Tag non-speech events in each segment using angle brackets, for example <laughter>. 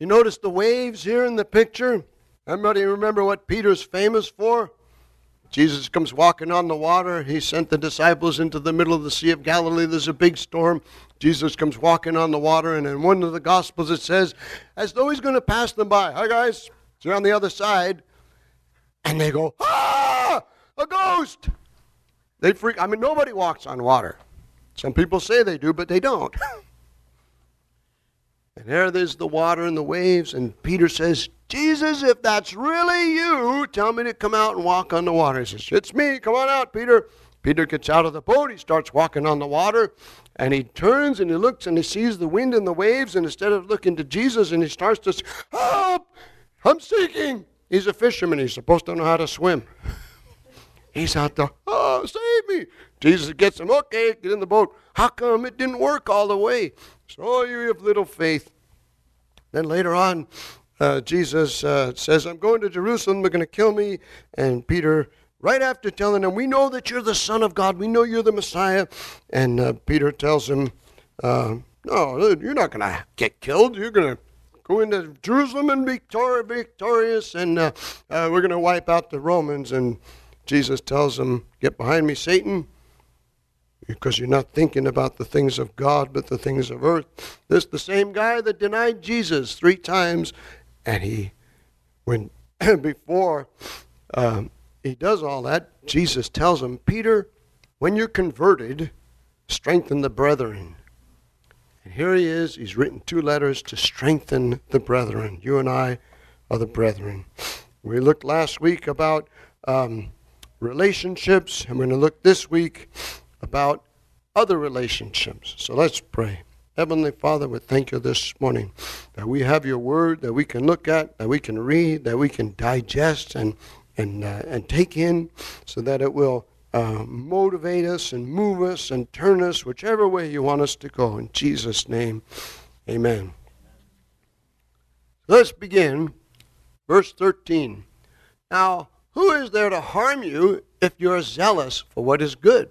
You notice the waves here in the picture? Everybody remember what Peter's famous for? Jesus comes walking on the water. He sent the disciples into the middle of the Sea of Galilee. There's a big storm. Jesus comes walking on the water, and in one of the Gospels it says, as though he's going to pass them by. Hi, guys. So on the other side, and they go, ah, a ghost. They freak. I mean, nobody walks on water. Some people say they do, but they don't. <laughs> and there there's the water and the waves, and Peter says, Jesus, if that's really you, tell me to come out and walk on the water. He says, It's me. Come on out, Peter. Peter gets out of the boat. He starts walking on the water. And he turns and he looks and he sees the wind and the waves. And instead of looking to Jesus, and he starts to, Help! I'm sinking. He's a fisherman. He's supposed to know how to swim. <laughs> He's out there, Oh, save me. Jesus gets him, Okay, get in the boat. How come it didn't work all the way? So you have little faith. Then later on, uh, Jesus uh, says, I'm going to Jerusalem, they're going to kill me. And Peter, right after telling him, We know that you're the Son of God, we know you're the Messiah. And uh, Peter tells him, uh, No, you're not going to get killed. You're going to go into Jerusalem and be victorious, and uh, uh, we're going to wipe out the Romans. And Jesus tells him, Get behind me, Satan because you're not thinking about the things of God but the things of earth. This the same guy that denied Jesus three times and he, when <clears throat> before um, he does all that, Jesus tells him, Peter, when you're converted, strengthen the brethren. And here he is. He's written two letters to strengthen the brethren. You and I are the brethren. We looked last week about um, relationships, we're going to look this week about other relationships. So let's pray. Heavenly Father, we thank you this morning that we have your word that we can look at, that we can read, that we can digest and, and, uh, and take in so that it will uh, motivate us and move us and turn us whichever way you want us to go. In Jesus' name, amen. Let's begin. Verse 13. Now, who is there to harm you if you're zealous for what is good?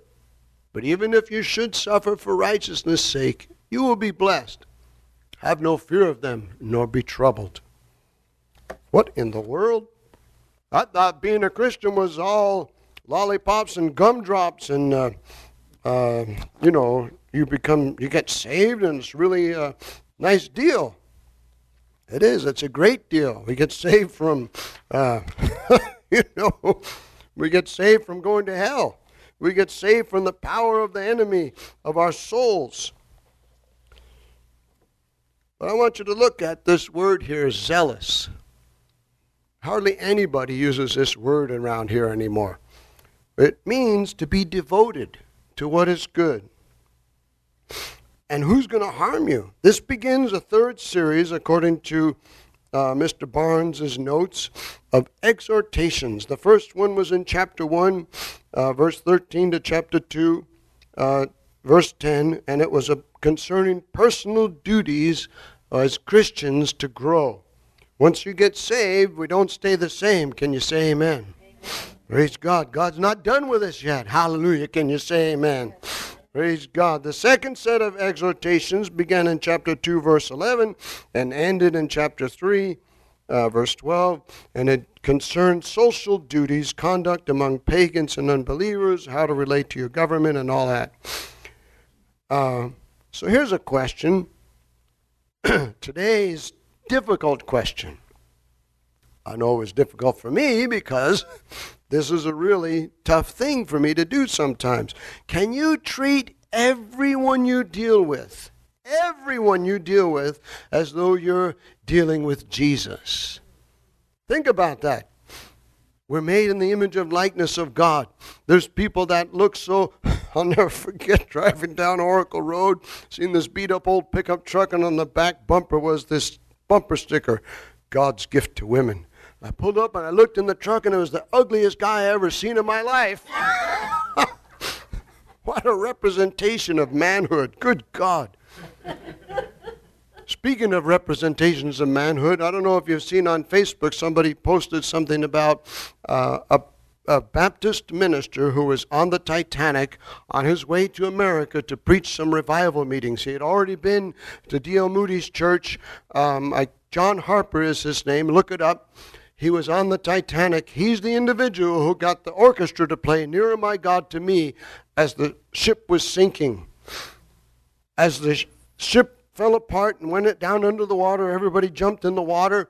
But even if you should suffer for righteousness' sake, you will be blessed. Have no fear of them, nor be troubled. What in the world? I thought being a Christian was all lollipops and gumdrops, and uh, uh, you know, you become, you get saved, and it's really a nice deal. It is. It's a great deal. We get saved from, uh, <laughs> you know, we get saved from going to hell. We get saved from the power of the enemy of our souls. But I want you to look at this word here, zealous. Hardly anybody uses this word around here anymore. It means to be devoted to what is good. And who's going to harm you? This begins a third series, according to uh, Mr. Barnes's notes, of exhortations. The first one was in chapter 1, uh, verse 13 to chapter 2, uh, verse 10, and it was concerning personal duties as Christians to grow. Once you get saved, we don't stay the same. Can you say amen? amen? Praise God. God's not done with us yet. Hallelujah. Can you say amen? Praise God. The second set of exhortations began in chapter 2, verse 11, and ended in chapter 3, uh, verse 12, and it concerns social duties, conduct among pagans and unbelievers, how to relate to your government, and all that. Uh, so here's a question. <clears throat> Today's difficult question. I know it was difficult for me because this is a really tough thing for me to do sometimes. Can you treat everyone you deal with, everyone you deal with, as though you're dealing with Jesus? Think about that. We're made in the image of likeness of God. There's people that look so, <laughs> I'll never forget driving down Oracle Road, seeing this beat up old pickup truck, and on the back bumper was this bumper sticker God's gift to women. I pulled up and I looked in the truck, and it was the ugliest guy I ever seen in my life. <laughs> what a representation of manhood. Good God. Speaking of representations of manhood, I don't know if you've seen on Facebook, somebody posted something about uh, a, a Baptist minister who was on the Titanic on his way to America to preach some revival meetings. He had already been to D.L. Moody's church. Um, I, John Harper is his name. Look it up. He was on the Titanic. He's the individual who got the orchestra to play Nearer My God to Me as the ship was sinking. As the sh- ship fell apart and went down under the water, everybody jumped in the water.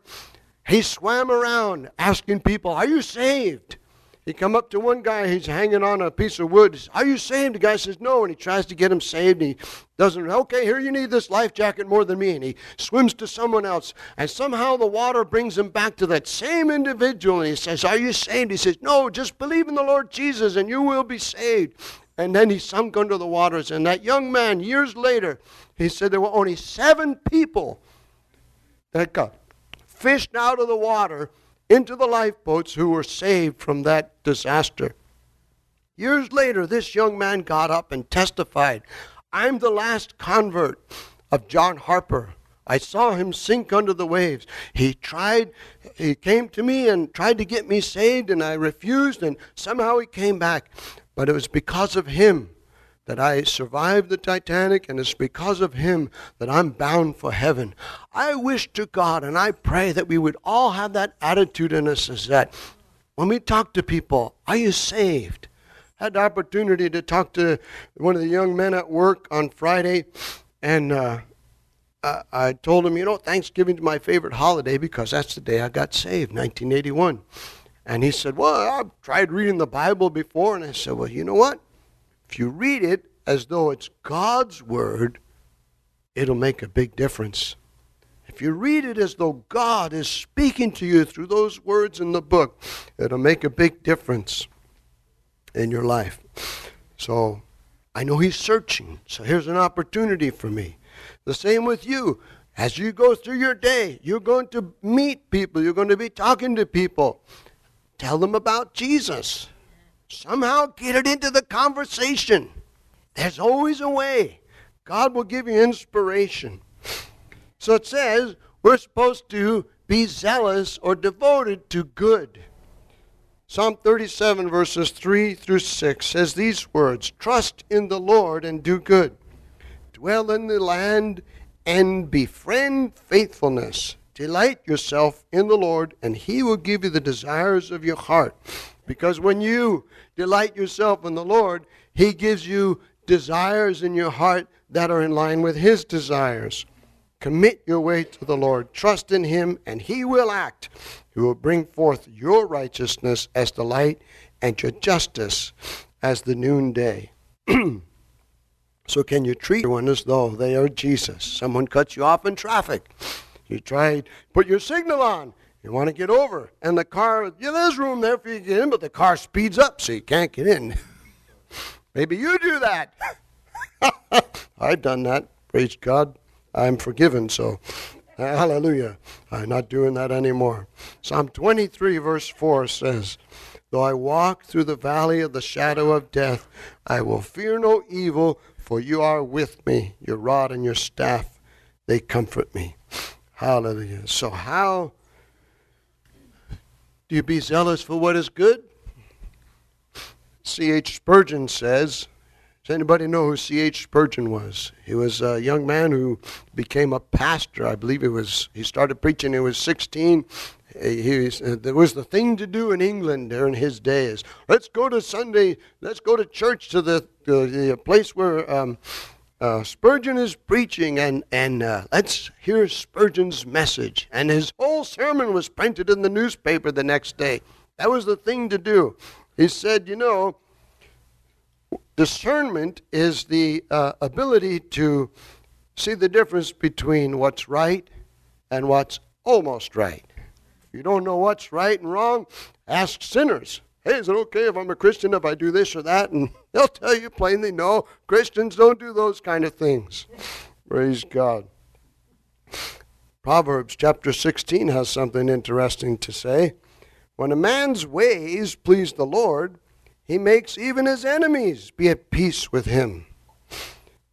He swam around asking people, Are you saved? He come up to one guy, he's hanging on a piece of wood. Says, Are you saved? The guy says, No. And he tries to get him saved. And he doesn't, okay, here you need this life jacket more than me. And he swims to someone else. And somehow the water brings him back to that same individual. And he says, Are you saved? He says, No, just believe in the Lord Jesus and you will be saved. And then he sunk under the waters. And that young man, years later, he said there were only seven people that got fished out of the water into the lifeboats who were saved from that disaster. Years later, this young man got up and testified I'm the last convert of John Harper. I saw him sink under the waves. He tried, he came to me and tried to get me saved, and I refused, and somehow he came back. But it was because of him that I survived the Titanic, and it's because of him that I'm bound for heaven. I wish to God and I pray that we would all have that attitude in us is that when we talk to people, are you saved? I had the opportunity to talk to one of the young men at work on Friday, and uh, I, I told him, you know, Thanksgiving is my favorite holiday because that's the day I got saved, 1981. And he said, Well, I've tried reading the Bible before. And I said, Well, you know what? If you read it as though it's God's word, it'll make a big difference. If you read it as though God is speaking to you through those words in the book, it'll make a big difference in your life. So I know He's searching. So here's an opportunity for me. The same with you. As you go through your day, you're going to meet people, you're going to be talking to people. Tell them about Jesus. Somehow get it into the conversation. There's always a way. God will give you inspiration. So it says we're supposed to be zealous or devoted to good. Psalm 37, verses 3 through 6 says these words Trust in the Lord and do good, dwell in the land and befriend faithfulness. Delight yourself in the Lord, and He will give you the desires of your heart. Because when you delight yourself in the Lord, He gives you desires in your heart that are in line with His desires. Commit your way to the Lord. Trust in Him, and He will act. He will bring forth your righteousness as the light and your justice as the noonday. <clears throat> so, can you treat one as though they are Jesus? Someone cuts you off in traffic. You try put your signal on. You want to get over, and the car, yeah, there's room there for you to get in, but the car speeds up so you can't get in. <laughs> Maybe you do that. <laughs> I've done that. Praise God. I'm forgiven, so hallelujah. I'm not doing that anymore. Psalm 23, verse 4 says, Though I walk through the valley of the shadow of death, I will fear no evil, for you are with me. Your rod and your staff, they comfort me. Hallelujah. So, how do you be zealous for what is good? C.H. Spurgeon says, does anybody know who C.H. Spurgeon was? He was a young man who became a pastor. I believe he was. He started preaching. He was 16. He was, was the thing to do in England during his days. Let's go to Sunday. Let's go to church to the, the place where um, uh, Spurgeon is preaching, and and uh, let's hear Spurgeon's message. And his whole sermon was printed in the newspaper the next day. That was the thing to do. He said, you know, discernment is the uh, ability to see the difference between what's right and what's almost right. If you don't know what's right and wrong, ask sinners. Hey, is it okay if I'm a Christian if I do this or that? And they'll tell you plainly, no, Christians don't do those kind of things. Praise God. Proverbs chapter 16 has something interesting to say. When a man's ways please the Lord, he makes even his enemies be at peace with him.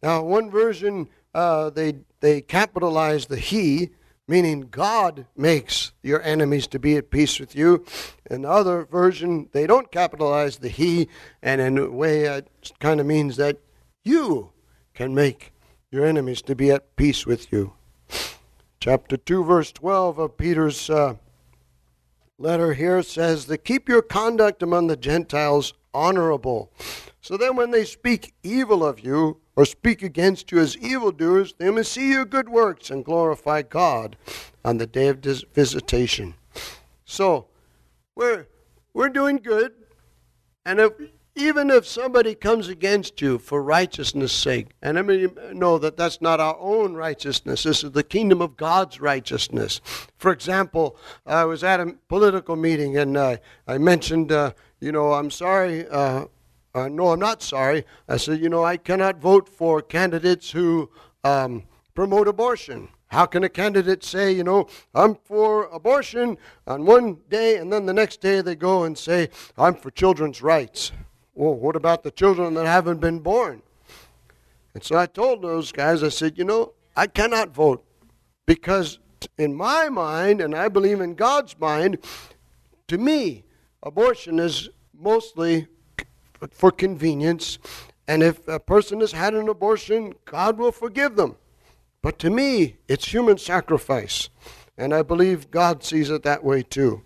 Now, one version, uh, they, they capitalize the he, meaning God makes your enemies to be at peace with you. In the other version, they don't capitalize the he, and in a way, it kind of means that you can make your enemies to be at peace with you. Chapter 2, verse 12 of Peter's uh, letter here says that keep your conduct among the Gentiles honorable. So then, when they speak evil of you, or speak against you as evildoers, they may see your good works and glorify God on the day of visitation. So, we're, we're doing good, and if, even if somebody comes against you for righteousness' sake, and I mean, know that that's not our own righteousness, this is the kingdom of God's righteousness. For example, I was at a political meeting and uh, I mentioned, uh, you know, I'm sorry. Uh, uh, no, I'm not sorry. I said, you know, I cannot vote for candidates who um, promote abortion. How can a candidate say, you know, I'm for abortion on one day and then the next day they go and say, I'm for children's rights? Well, what about the children that haven't been born? And so I told those guys, I said, you know, I cannot vote because in my mind, and I believe in God's mind, to me, abortion is mostly for convenience. And if a person has had an abortion, God will forgive them. But to me, it's human sacrifice. And I believe God sees it that way too.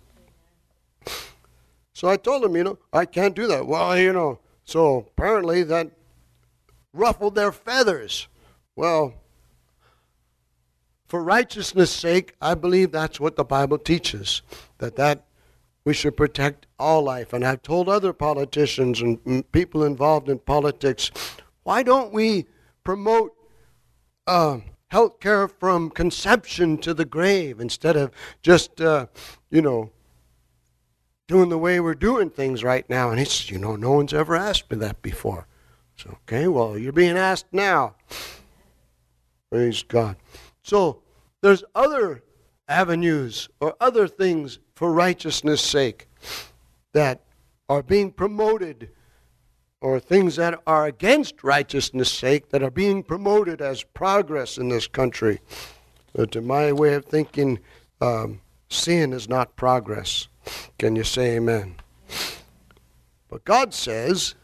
So I told him, you know, I can't do that. Well, you know, so apparently that ruffled their feathers. Well, for righteousness' sake, I believe that's what the Bible teaches. That that we should protect all life. And I've told other politicians and people involved in politics, why don't we promote uh, health care from conception to the grave instead of just, uh, you know, doing the way we're doing things right now? And says, you know, no one's ever asked me that before. So, okay, well, you're being asked now. Praise God. So, there's other avenues or other things for righteousness' sake that are being promoted or things that are against righteousness' sake that are being promoted as progress in this country. But to my way of thinking, um, sin is not progress. Can you say amen? But God says,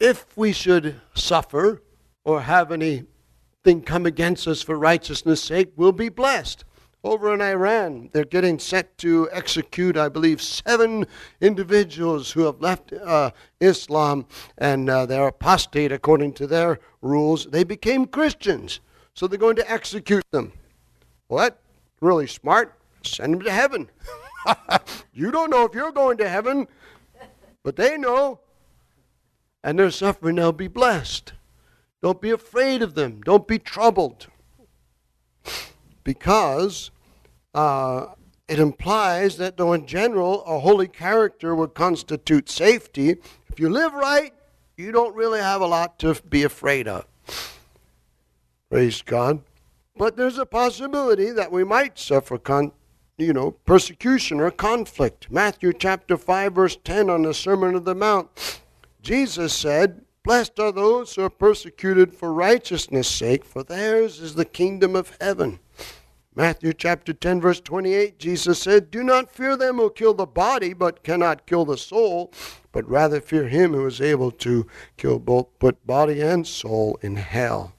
if we should suffer or have anything come against us for righteousness' sake, we'll be blessed. Over in Iran, they're getting set to execute, I believe, seven individuals who have left uh, Islam and uh, they're apostate according to their rules. They became Christians, so they're going to execute them. That's really smart. Send them to heaven. <laughs> you don't know if you're going to heaven, but they know. And their suffering, they'll be blessed. Don't be afraid of them. Don't be troubled because uh, it implies that though in general a holy character would constitute safety, if you live right, you don't really have a lot to be afraid of. Praise God. But there's a possibility that we might suffer con- you know, persecution or conflict. Matthew chapter 5 verse 10 on the Sermon of the Mount. Jesus said, Blessed are those who are persecuted for righteousness' sake, for theirs is the kingdom of heaven. Matthew chapter 10, verse 28, Jesus said, Do not fear them who kill the body, but cannot kill the soul, but rather fear him who is able to kill both put body and soul in hell.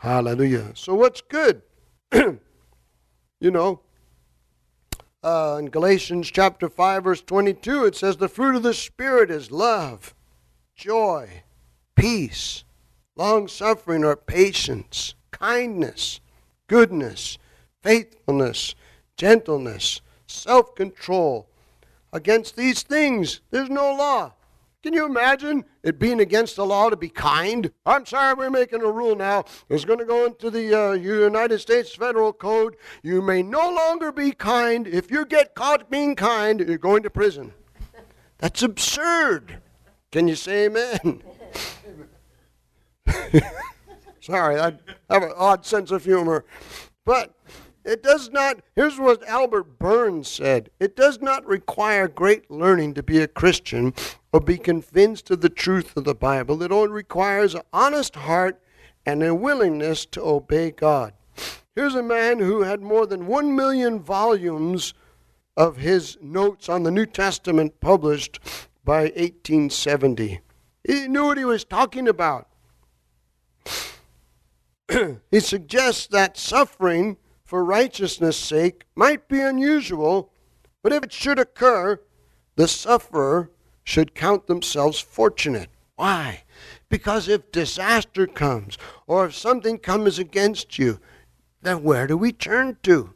Hallelujah. So what's good? <clears throat> you know, uh, in Galatians chapter 5, verse 22, it says, The fruit of the Spirit is love, joy, peace, long suffering or patience, kindness, goodness faithfulness, gentleness, self control. Against these things, there's no law. Can you imagine it being against the law to be kind? I'm sorry, we're making a rule now. It's going to go into the uh, United States Federal Code. You may no longer be kind. If you get caught being kind, you're going to prison. That's absurd. Can you say amen? <laughs> sorry, I have an odd sense of humor. But it does not, here's what Albert Barnes said it does not require great learning to be a Christian or be convinced of the truth of the Bible. It only requires an honest heart and a willingness to obey God. Here's a man who had more than one million volumes of his notes on the New Testament published by 1870. He knew what he was talking about. <clears throat> he suggests that suffering for righteousness' sake might be unusual, but if it should occur, the sufferer should count themselves fortunate. Why? Because if disaster comes or if something comes against you, then where do we turn to?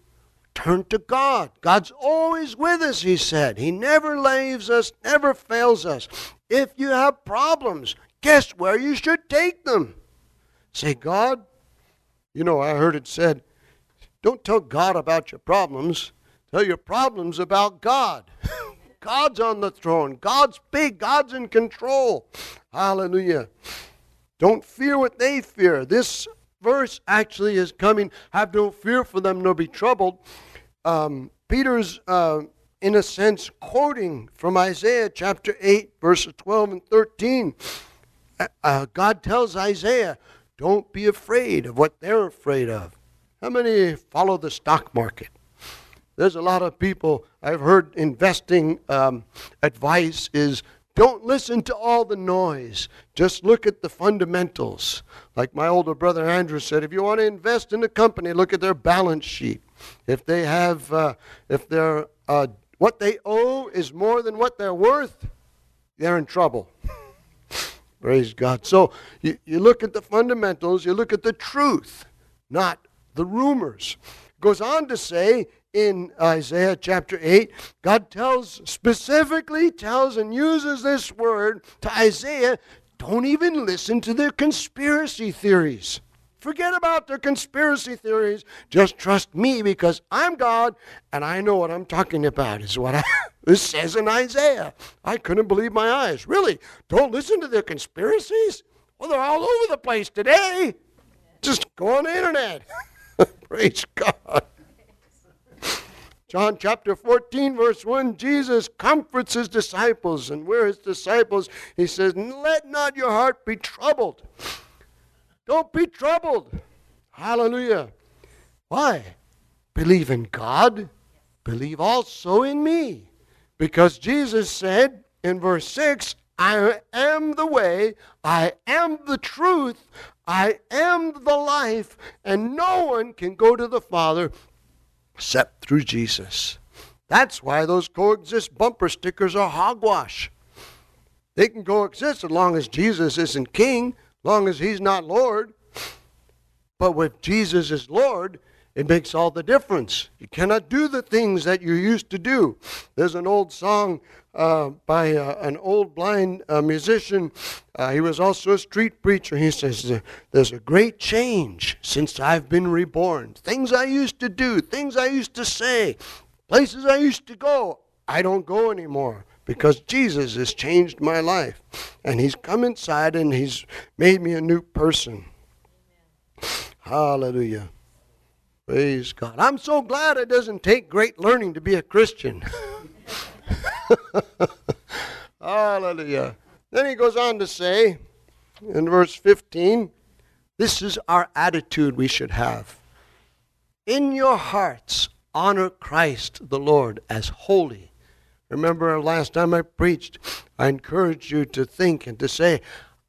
Turn to God. God's always with us, he said. He never leaves us, never fails us. If you have problems, guess where you should take them? Say, God, you know, I heard it said, don't tell God about your problems, tell your problems about God. <laughs> God's on the throne. God's big. God's in control. Hallelujah. Don't fear what they fear. This verse actually is coming. Have no fear for them, nor be troubled. Um, Peter's, uh, in a sense, quoting from Isaiah chapter 8, verses 12 and 13. Uh, uh, God tells Isaiah, don't be afraid of what they're afraid of. How many follow the stock market? There's a lot of people I've heard investing um, advice is don't listen to all the noise. Just look at the fundamentals. Like my older brother Andrew said, if you want to invest in a company, look at their balance sheet. If they have, uh, if they're, uh, what they owe is more than what they're worth, they're in trouble. <laughs> Praise God. So you, you look at the fundamentals, you look at the truth, not the rumors. Goes on to say in Isaiah chapter 8, God tells, specifically tells and uses this word to Isaiah don't even listen to their conspiracy theories. Forget about their conspiracy theories. Just trust me because I'm God and I know what I'm talking about, is what I, <laughs> this says in Isaiah. I couldn't believe my eyes. Really? Don't listen to their conspiracies? Well, they're all over the place today. Just go on the internet. <laughs> <laughs> Praise God. John chapter 14, verse 1, Jesus comforts his disciples, and we're his disciples. He says, Let not your heart be troubled. Don't be troubled. Hallelujah. Why? Believe in God, believe also in me. Because Jesus said in verse 6, I am the way, I am the truth, I am the life, and no one can go to the Father except through Jesus. That's why those coexist bumper stickers are hogwash. They can coexist as long as Jesus isn't king, long as he's not Lord. But with Jesus is Lord, it makes all the difference. You cannot do the things that you used to do. There's an old song uh, by uh, an old blind uh, musician. Uh, he was also a street preacher. He says, There's a great change since I've been reborn. Things I used to do, things I used to say, places I used to go, I don't go anymore because Jesus has changed my life. And He's come inside and He's made me a new person. Hallelujah. Praise God. I'm so glad it doesn't take great learning to be a Christian. <laughs> Hallelujah. Then he goes on to say in verse 15, this is our attitude we should have. In your hearts, honor Christ the Lord as holy. Remember last time I preached, I encouraged you to think and to say,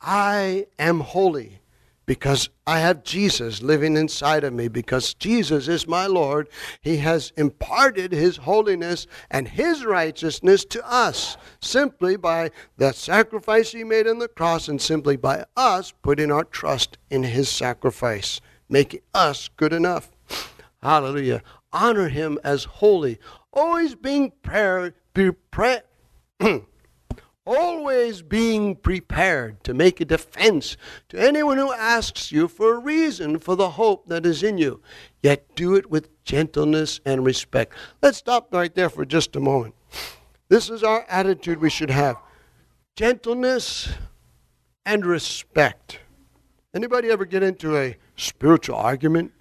I am holy because I have Jesus living inside of me, because Jesus is my Lord. He has imparted His holiness and His righteousness to us simply by the sacrifice He made on the cross and simply by us putting our trust in His sacrifice, making us good enough. Hallelujah. Honor Him as holy, always being prayer, be prayer. <clears throat> always being prepared to make a defense to anyone who asks you for a reason for the hope that is in you, yet do it with gentleness and respect. Let's stop right there for just a moment. This is our attitude we should have gentleness and respect. Anybody ever get into a spiritual argument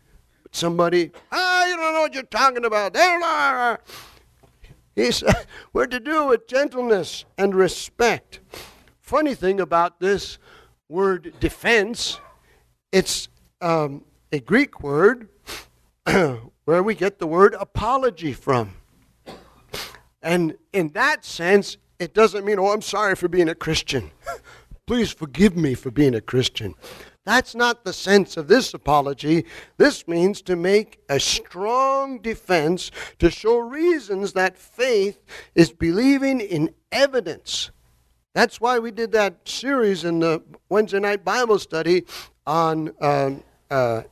with somebody? Ah, you don't know what you're talking about. He said, <laughs> we're to do with gentleness and respect. Funny thing about this word defense, it's um, a Greek word, <clears throat> where we get the word apology from. And in that sense, it doesn't mean, oh, I'm sorry for being a Christian. <laughs> Please forgive me for being a Christian. That's not the sense of this apology. This means to make a strong defense to show reasons that faith is believing in evidence. That's why we did that series in the Wednesday night Bible study on, um, uh,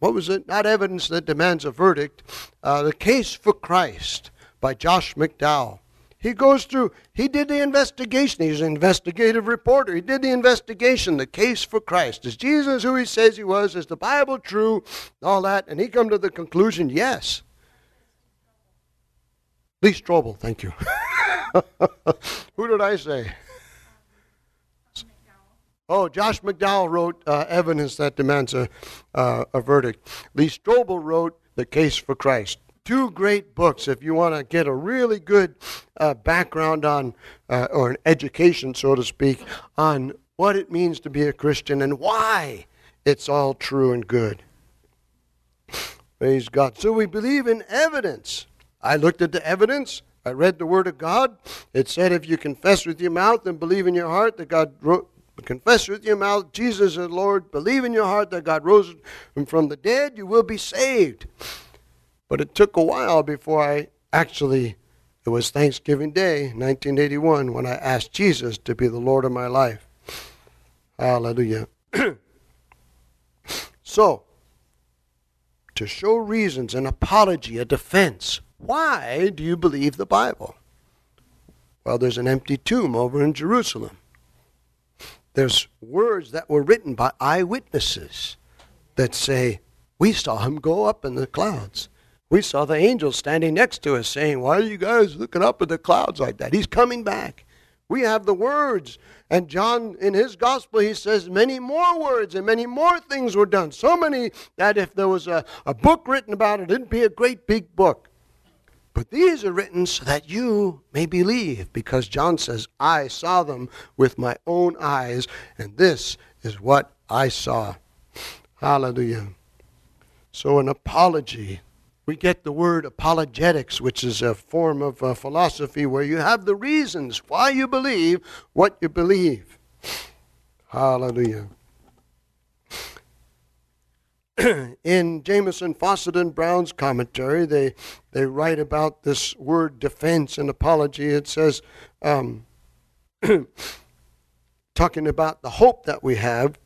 what was it? Not evidence that demands a verdict, uh, The Case for Christ by Josh McDowell. He goes through, he did the investigation. He's an investigative reporter. He did the investigation, the case for Christ. Is Jesus who he says he was? Is the Bible true? All that. And he come to the conclusion, yes. Lee Strobel, thank you. <laughs> who did I say? Oh, Josh McDowell wrote uh, Evidence That Demands a, uh, a Verdict. Lee Strobel wrote The Case for Christ two great books if you want to get a really good uh, background on, uh, or an education, so to speak, on what it means to be a Christian and why it's all true and good. Praise God. So we believe in evidence. I looked at the evidence. I read the Word of God. It said if you confess with your mouth and believe in your heart that God wrote, confess with your mouth Jesus is Lord, believe in your heart that God rose from the dead, you will be saved. But it took a while before I actually, it was Thanksgiving Day, 1981, when I asked Jesus to be the Lord of my life. Hallelujah. <clears throat> so, to show reasons, an apology, a defense, why do you believe the Bible? Well, there's an empty tomb over in Jerusalem. There's words that were written by eyewitnesses that say, We saw him go up in the clouds. We saw the angel standing next to us saying, Why are you guys looking up at the clouds like that? He's coming back. We have the words. And John, in his gospel, he says many more words and many more things were done. So many that if there was a, a book written about it, it'd be a great big book. But these are written so that you may believe, because John says, I saw them with my own eyes, and this is what I saw. Hallelujah. So, an apology we get the word apologetics, which is a form of uh, philosophy where you have the reasons why you believe what you believe. Hallelujah. <clears throat> In Jamieson, Fausset, and Brown's commentary, they, they write about this word defense and apology. It says, um, <clears throat> talking about the hope that we have,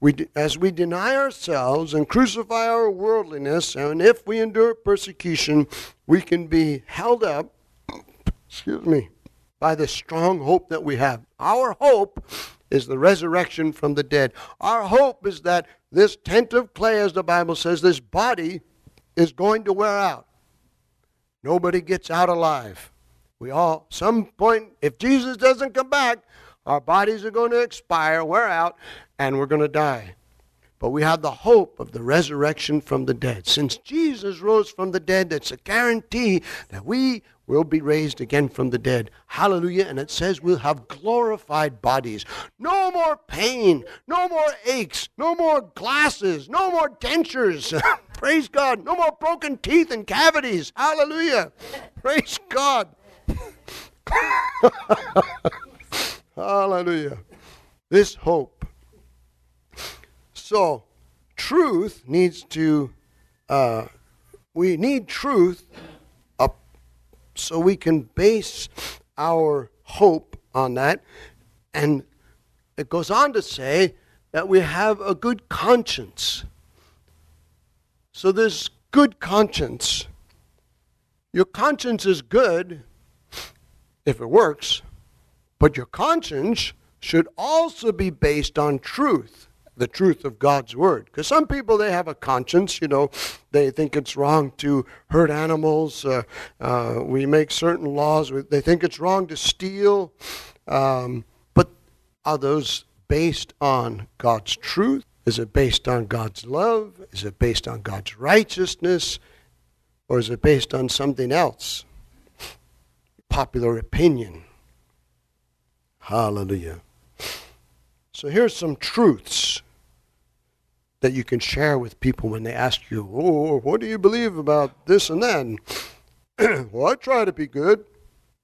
we, as we deny ourselves and crucify our worldliness, and if we endure persecution, we can be held up, excuse me, by the strong hope that we have. Our hope is the resurrection from the dead. Our hope is that this tent of clay, as the Bible says, this body is going to wear out. Nobody gets out alive. We all, some point, if Jesus doesn't come back, our bodies are going to expire, wear out, and we're going to die. But we have the hope of the resurrection from the dead. Since Jesus rose from the dead, that's a guarantee that we will be raised again from the dead. Hallelujah. And it says we'll have glorified bodies. No more pain, no more aches, no more glasses, no more dentures. <laughs> Praise God. No more broken teeth and cavities. Hallelujah. Praise God. <laughs> Hallelujah. This hope. So, truth needs to, uh, we need truth up so we can base our hope on that. And it goes on to say that we have a good conscience. So, this good conscience, your conscience is good if it works but your conscience should also be based on truth, the truth of God's word. Because some people, they have a conscience, you know, they think it's wrong to hurt animals. Uh, uh, we make certain laws. They think it's wrong to steal. Um, but are those based on God's truth? Is it based on God's love? Is it based on God's righteousness? Or is it based on something else? Popular opinion Hallelujah. So here's some truths that you can share with people when they ask you, Oh, what do you believe about this and that? <clears throat> well, I try to be good.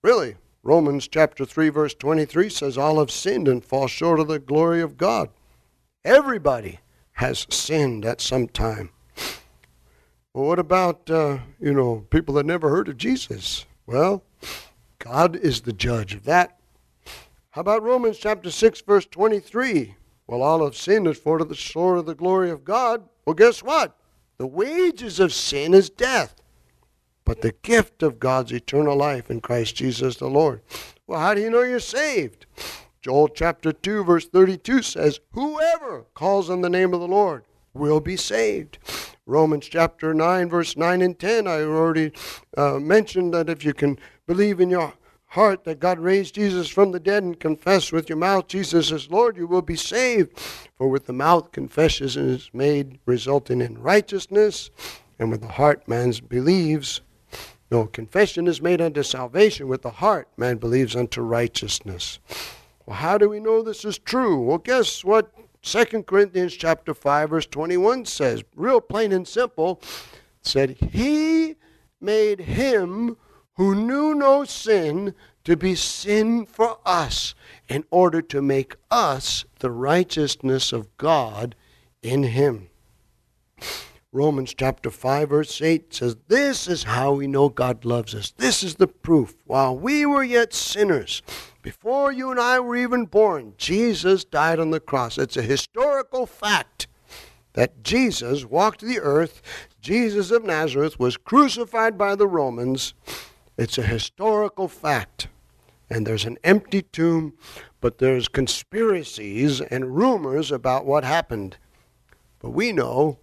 Really. Romans chapter 3, verse 23 says, All have sinned and fall short of the glory of God. Everybody has sinned at some time. Well, what about, uh, you know, people that never heard of Jesus? Well, God is the judge of that. How about Romans chapter 6, verse 23? Well, all have sinned and the short of the glory of God. Well, guess what? The wages of sin is death, but the gift of God's eternal life in Christ Jesus the Lord. Well, how do you know you're saved? Joel chapter 2, verse 32 says, Whoever calls on the name of the Lord will be saved. Romans chapter 9, verse 9 and 10, I already uh, mentioned that if you can believe in your heart that God raised Jesus from the dead and confess with your mouth Jesus is Lord, you will be saved. For with the mouth confession is made, resulting in righteousness, and with the heart man believes. No, confession is made unto salvation. With the heart man believes unto righteousness. Well, how do we know this is true? Well, guess what 2 Corinthians chapter 5 verse 21 says, real plain and simple, said he made him who knew no sin to be sin for us in order to make us the righteousness of God in him. Romans chapter 5 verse 8 says, This is how we know God loves us. This is the proof. While we were yet sinners, before you and I were even born, Jesus died on the cross. It's a historical fact that Jesus walked the earth. Jesus of Nazareth was crucified by the Romans it's a historical fact. And there's an empty tomb, but there's conspiracies and rumors about what happened. But we know,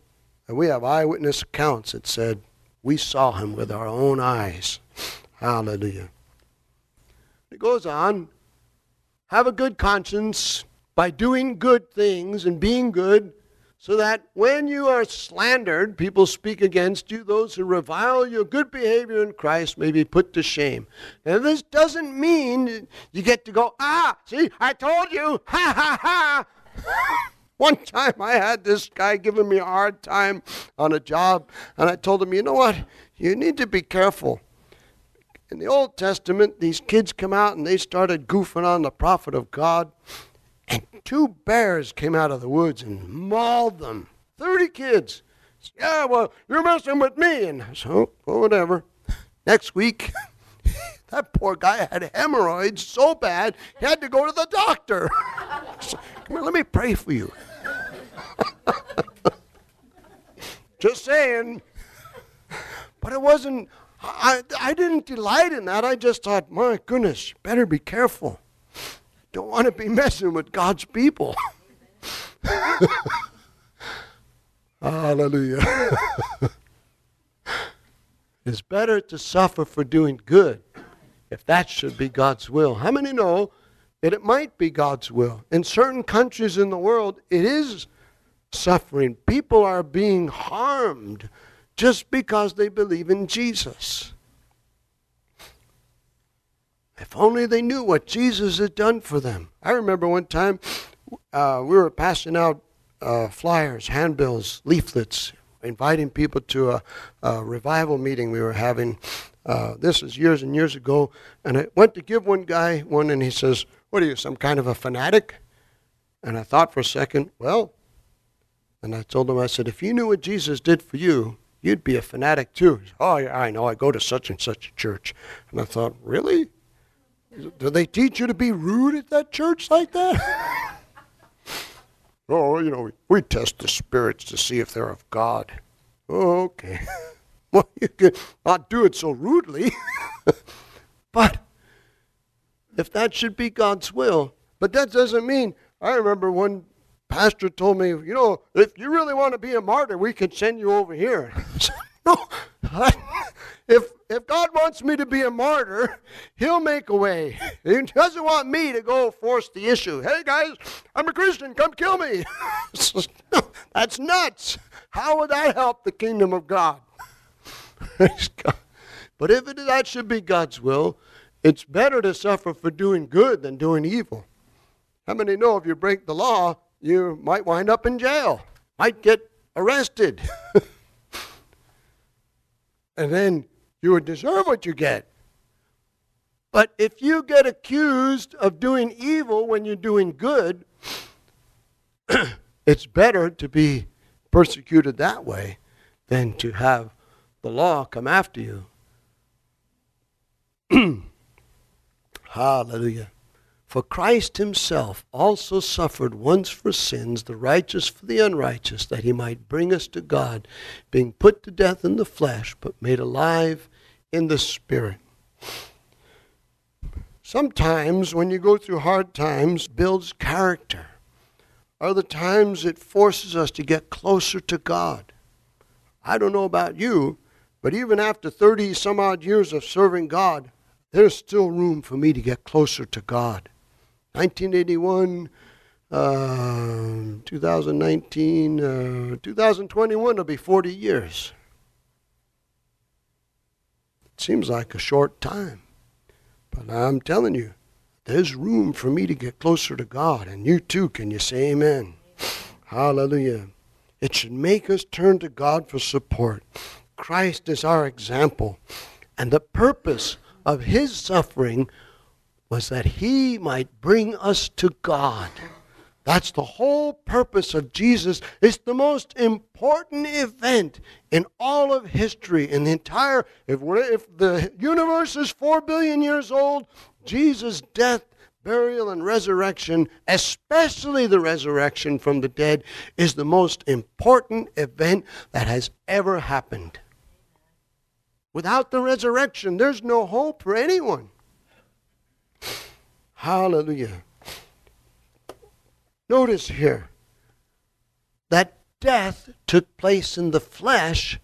and we have eyewitness accounts that said we saw him with our own eyes. Hallelujah. It goes on. Have a good conscience by doing good things and being good so that when you are slandered, people speak against you, those who revile your good behavior in Christ may be put to shame. Now, this doesn't mean you get to go, ah, see, I told you, ha ha ha. <laughs> One time I had this guy giving me a hard time on a job, and I told him, you know what? You need to be careful. In the Old Testament, these kids come out and they started goofing on the prophet of God. And two bears came out of the woods and mauled them. 30 kids. Yeah, well, you're messing with me. And so, well, whatever. Next week, <laughs> that poor guy had hemorrhoids so bad he had to go to the doctor. <laughs> so, come here, let me pray for you. <laughs> Just saying. But it wasn't, I, I didn't delight in that. I just thought, my goodness, better be careful don't want to be messing with God's people. <laughs> Hallelujah. <laughs> it's better to suffer for doing good if that should be God's will. How many know that it might be God's will? In certain countries in the world, it is suffering. People are being harmed just because they believe in Jesus. If only they knew what Jesus had done for them. I remember one time uh, we were passing out uh, flyers, handbills, leaflets, inviting people to a, a revival meeting we were having. Uh, this was years and years ago. And I went to give one guy one, and he says, What are you, some kind of a fanatic? And I thought for a second, Well, and I told him, I said, If you knew what Jesus did for you, you'd be a fanatic too. Oh, yeah, I know. I go to such and such a church. And I thought, Really? Do they teach you to be rude at that church like that? <laughs> oh, you know, we test the spirits to see if they're of God. Oh, okay. <laughs> well, you can not do it so rudely. <laughs> but if that should be God's will, but that doesn't mean. I remember one pastor told me, you know, if you really want to be a martyr, we can send you over here. no, <laughs> if if God wants me to be a martyr, He'll make a way. <laughs> He doesn't want me to go force the issue. Hey guys, I'm a Christian. Come kill me. <laughs> That's nuts. How would that help the kingdom of God? but if it, that should be God's will, it's better to suffer for doing good than doing evil. How many know if you break the law, you might wind up in jail? might get arrested. And then you would deserve what you get. But if you get accused of doing evil when you're doing good, <clears throat> it's better to be persecuted that way than to have the law come after you. <clears throat> Hallelujah. For Christ himself also suffered once for sins, the righteous for the unrighteous, that he might bring us to God, being put to death in the flesh, but made alive in the spirit. Sometimes when you go through hard times, builds character. Other times it forces us to get closer to God. I don't know about you, but even after 30 some odd years of serving God, there's still room for me to get closer to God. 1981, uh, 2019, uh, 2021 will be 40 years. It seems like a short time. But I'm telling you, there's room for me to get closer to God. And you too, can you say amen? <sighs> Hallelujah. It should make us turn to God for support. Christ is our example. And the purpose of his suffering was that he might bring us to God. That's the whole purpose of Jesus. It's the most important event in all of history, in the entire. If, if the universe is four billion years old, Jesus' death, burial, and resurrection, especially the resurrection from the dead, is the most important event that has ever happened. Without the resurrection, there's no hope for anyone. Hallelujah. Notice here that death took place in the flesh,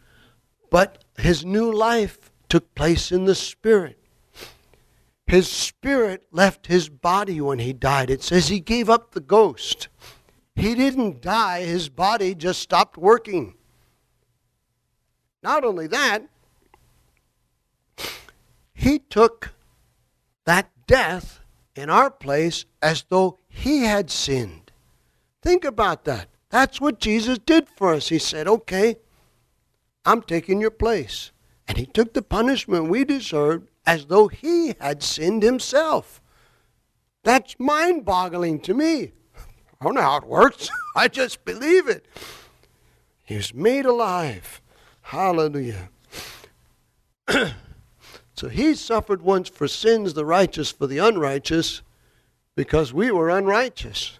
but his new life took place in the spirit. His spirit left his body when he died. It says he gave up the ghost. He didn't die, his body just stopped working. Not only that, he took that death in our place as though he had sinned. Think about that. That's what Jesus did for us. He said, Okay, I'm taking your place. And he took the punishment we deserved as though he had sinned himself. That's mind boggling to me. I don't know how it works. <laughs> I just believe it. He was made alive. Hallelujah. <clears throat> So he suffered once for sins, the righteous for the unrighteous, because we were unrighteous.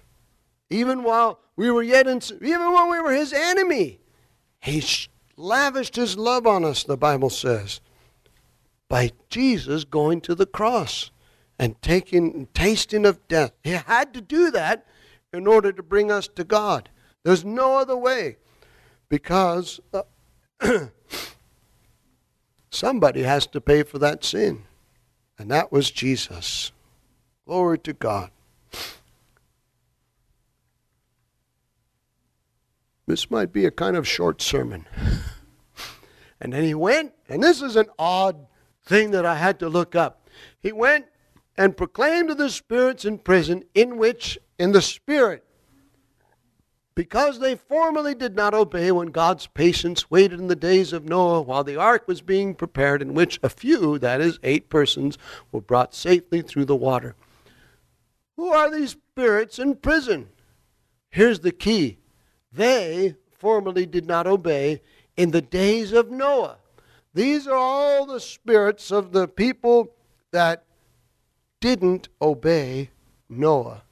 Even while we were yet in, even when we were his enemy, he lavished his love on us, the Bible says, by Jesus going to the cross and taking tasting of death. He had to do that in order to bring us to God. There's no other way because uh, <clears throat> Somebody has to pay for that sin. And that was Jesus. Glory to God. This might be a kind of short sermon. And then he went, and this is an odd thing that I had to look up. He went and proclaimed to the spirits in prison, in which, in the spirit, because they formerly did not obey when God's patience waited in the days of Noah while the ark was being prepared, in which a few, that is, eight persons, were brought safely through the water. Who are these spirits in prison? Here's the key they formerly did not obey in the days of Noah. These are all the spirits of the people that didn't obey Noah.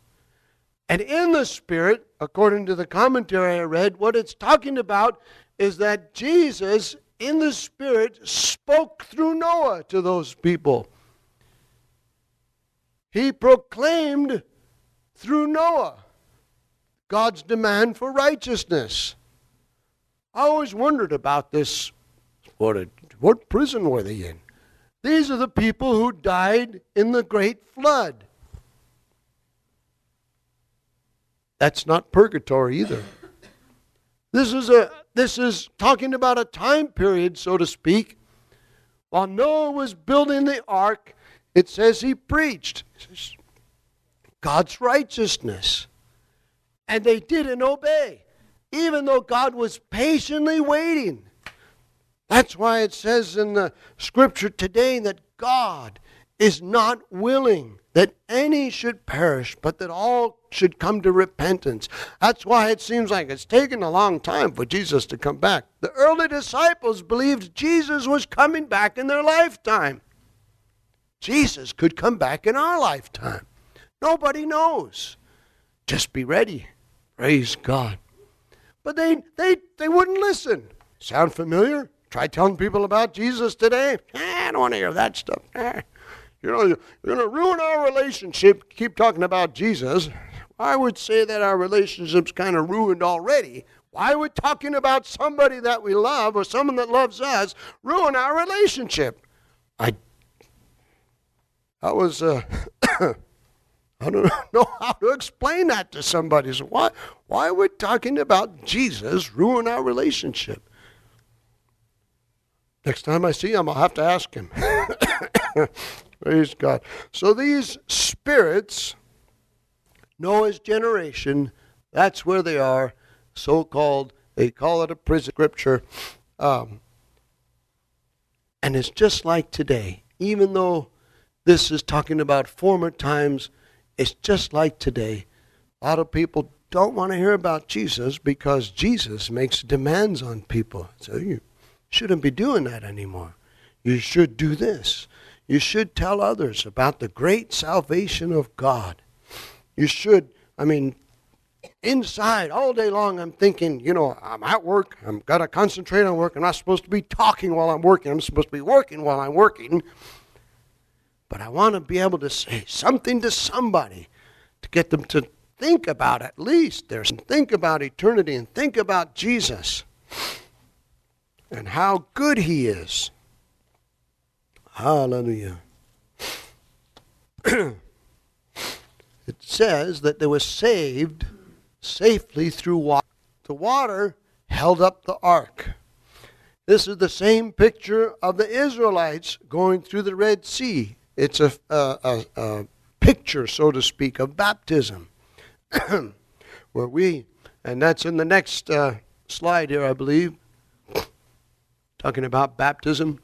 And in the Spirit, according to the commentary I read, what it's talking about is that Jesus, in the Spirit, spoke through Noah to those people. He proclaimed through Noah God's demand for righteousness. I always wondered about this. What, what prison were they in? These are the people who died in the great flood. That's not purgatory either. This is a this is talking about a time period, so to speak. While Noah was building the ark, it says he preached God's righteousness. And they didn't obey. even though God was patiently waiting. That's why it says in the scripture today that God is not willing that any should perish, but that all should come to repentance. That's why it seems like it's taken a long time for Jesus to come back. The early disciples believed Jesus was coming back in their lifetime. Jesus could come back in our lifetime. Nobody knows. Just be ready. Praise God. But they, they, they wouldn't listen. Sound familiar? Try telling people about Jesus today. I don't want to hear that stuff. You know, you're going to ruin our relationship. Keep talking about Jesus. I would say that our relationship's kind of ruined already. Why would talking about somebody that we love or someone that loves us ruin our relationship? I, I was, uh, <coughs> I don't <laughs> know how to explain that to somebody. So why, why would talking about Jesus ruin our relationship? Next time I see him, I'll have to ask him. <coughs> Praise God. So these spirits, Noah's generation, that's where they are, so called, they call it a prison scripture. Um, and it's just like today. Even though this is talking about former times, it's just like today. A lot of people don't want to hear about Jesus because Jesus makes demands on people. So you shouldn't be doing that anymore. You should do this. You should tell others about the great salvation of God. You should, I mean, inside all day long, I'm thinking, you know, I'm at work. I'm got to concentrate on work. I'm not supposed to be talking while I'm working. I'm supposed to be working while I'm working. But I want to be able to say something to somebody to get them to think about at least there's think about eternity and think about Jesus and how good he is. Hallelujah. <clears throat> it says that they were saved safely through water. The water held up the ark. This is the same picture of the Israelites going through the Red Sea. It's a, a, a, a picture, so to speak, of baptism. <coughs> Where we, and that's in the next uh, slide here, I believe, talking about baptism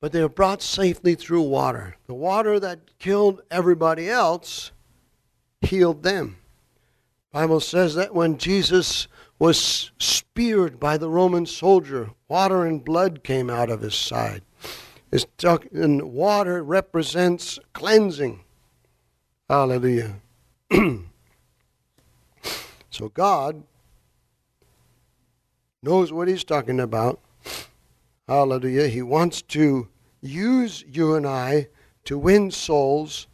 but they were brought safely through water. The water that killed everybody else healed them. Bible says that when Jesus was speared by the Roman soldier, water and blood came out of his side. It's and water represents cleansing. Hallelujah. <clears throat> so God knows what he's talking about. Hallelujah. He wants to use you and I to win souls.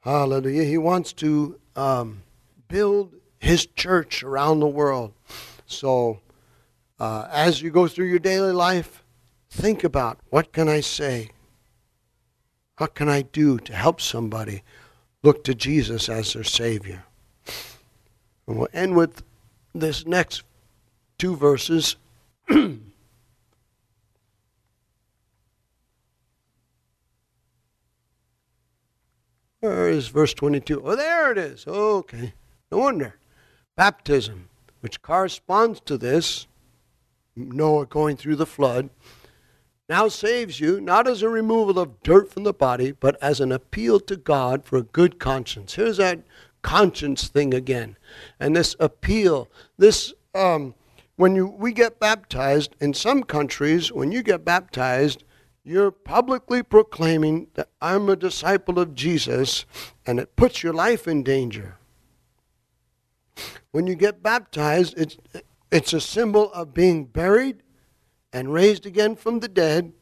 Hallelujah. He wants to um, build his church around the world. So, uh, as you go through your daily life, think about what can I say? What can I do to help somebody look to Jesus as their Savior? And we'll end with this next two verses. <clears throat> Where is verse 22? Oh, there it is. Okay. No wonder. Baptism, which corresponds to this, Noah going through the flood, now saves you, not as a removal of dirt from the body, but as an appeal to God for a good conscience. Here's that conscience thing again. And this appeal, this, um, when you, we get baptized, in some countries, when you get baptized, you're publicly proclaiming that I'm a disciple of Jesus, and it puts your life in danger. When you get baptized, it's, it's a symbol of being buried and raised again from the dead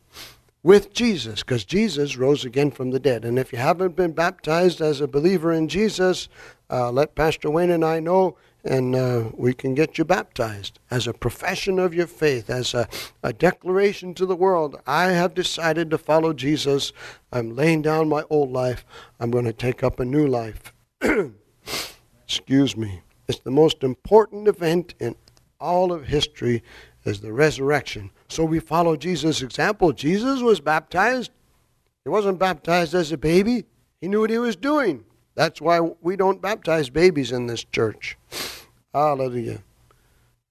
with Jesus, because Jesus rose again from the dead. And if you haven't been baptized as a believer in Jesus, uh, let Pastor Wayne and I know and uh, we can get you baptized as a profession of your faith, as a, a declaration to the world. I have decided to follow Jesus. I'm laying down my old life. I'm going to take up a new life. <clears throat> Excuse me. It's the most important event in all of history is the resurrection. So we follow Jesus' example. Jesus was baptized. He wasn't baptized as a baby. He knew what he was doing. That's why we don't baptize babies in this church. Hallelujah.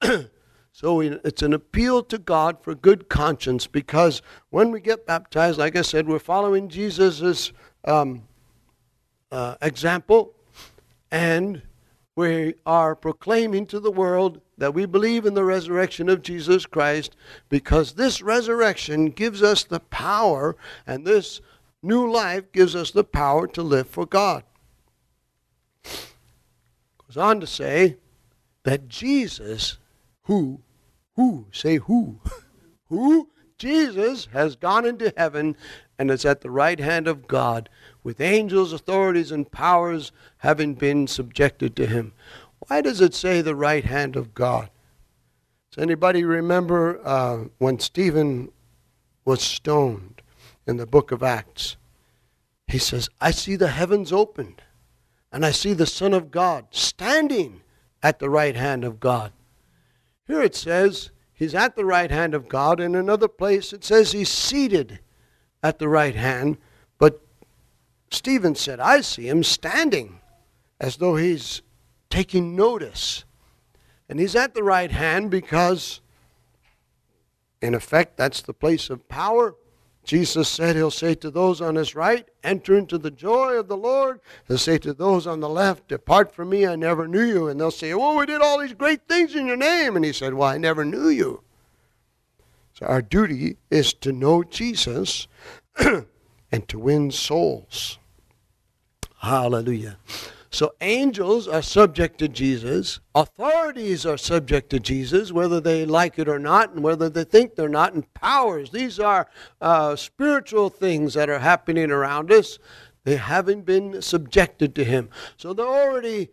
<clears throat> so it's an appeal to God for good conscience because when we get baptized, like I said, we're following Jesus' um, uh, example and we are proclaiming to the world that we believe in the resurrection of Jesus Christ because this resurrection gives us the power and this new life gives us the power to live for God. Goes on to say that Jesus, who, who, say who, <laughs> who, Jesus has gone into heaven and is at the right hand of God with angels, authorities, and powers having been subjected to him. Why does it say the right hand of God? Does anybody remember uh, when Stephen was stoned in the book of Acts? He says, I see the heavens opened, and I see the Son of God standing at the right hand of God. Here it says he's at the right hand of God. In another place it says he's seated at the right hand. But Stephen said, I see him standing as though he's taking notice. And he's at the right hand because, in effect, that's the place of power. Jesus said he'll say to those on his right, Enter into the joy of the Lord. He'll say to those on the left, Depart from me, I never knew you. And they'll say, Oh, we did all these great things in your name. And he said, Well, I never knew you. So our duty is to know Jesus <clears throat> and to win souls. Hallelujah. So angels are subject to Jesus. Authorities are subject to Jesus, whether they like it or not, and whether they think they're not. And powers, these are uh, spiritual things that are happening around us. They haven't been subjected to Him. So they're already,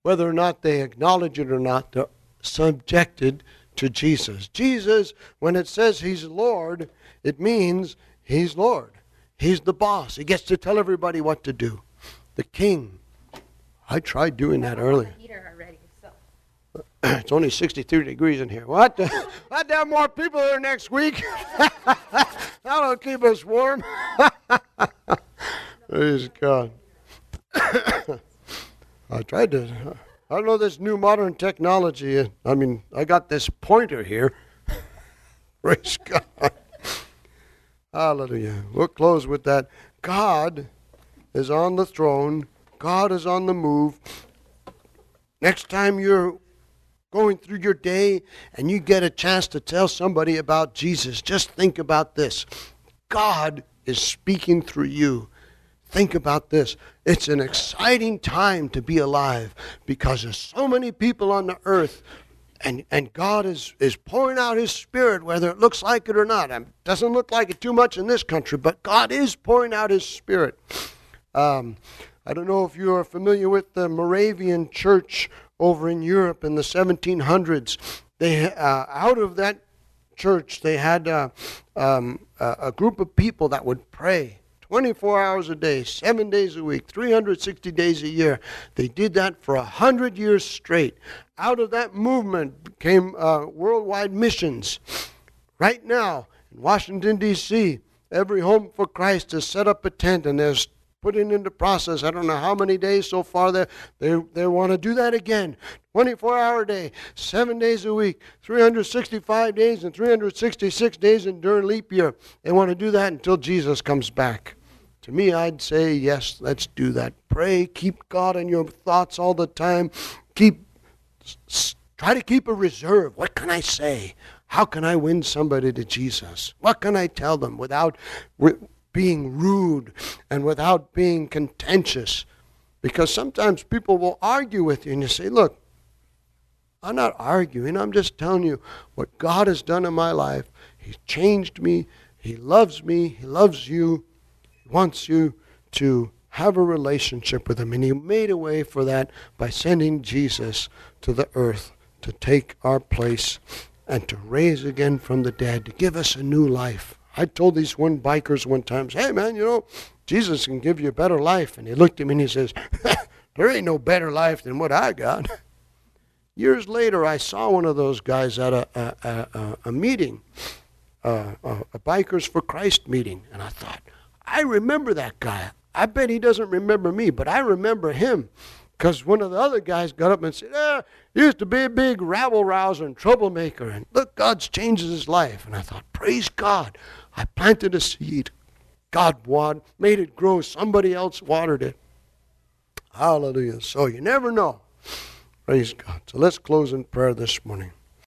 whether or not they acknowledge it or not, they're subjected to Jesus. Jesus, when it says He's Lord, it means He's Lord. He's the boss. He gets to tell everybody what to do. The King I tried doing that earlier. it's <clears throat> only 63 degrees in here. What? I'd have more people here next week. <laughs> That'll keep us warm. <laughs> Praise God. <coughs> I tried to. I don't know this new modern technology. I mean, I got this pointer here. <laughs> Praise God. Hallelujah. We'll close with that. God is on the throne God is on the move. Next time you're going through your day and you get a chance to tell somebody about Jesus, just think about this God is speaking through you. Think about this. It's an exciting time to be alive because there's so many people on the earth and, and God is, is pouring out His Spirit, whether it looks like it or not. It doesn't look like it too much in this country, but God is pouring out His Spirit. Um, I don't know if you are familiar with the Moravian church over in Europe in the 1700s. They uh, out of that church they had uh, um, a group of people that would pray 24 hours a day, seven days a week, 360 days a year. They did that for a hundred years straight. Out of that movement came uh, worldwide missions. Right now in Washington D.C., every Home for Christ has set up a tent and there's putting into process. I don't know how many days so far they they, they want to do that again. 24 hour day, seven days a week, 365 days and 366 days in during leap year. They want to do that until Jesus comes back. To me, I'd say yes, let's do that. Pray, keep God in your thoughts all the time. Keep try to keep a reserve. What can I say? How can I win somebody to Jesus? What can I tell them without being rude and without being contentious. Because sometimes people will argue with you and you say, Look, I'm not arguing. I'm just telling you what God has done in my life. He's changed me. He loves me. He loves you. He wants you to have a relationship with Him. And He made a way for that by sending Jesus to the earth to take our place and to raise again from the dead, to give us a new life. I told these one bikers one time, hey man, you know, Jesus can give you a better life. And he looked at me and he says, <laughs> there ain't no better life than what I got. <laughs> Years later, I saw one of those guys at a, a, a, a meeting, uh, a Bikers for Christ meeting. And I thought, I remember that guy. I bet he doesn't remember me, but I remember him. Because one of the other guys got up and said, He used to be a big rabble rouser and troublemaker. And look, God's changed his life. And I thought, praise God. I planted a seed. God watered, made it grow. Somebody else watered it. Hallelujah. So you never know. Praise God. So let's close in prayer this morning.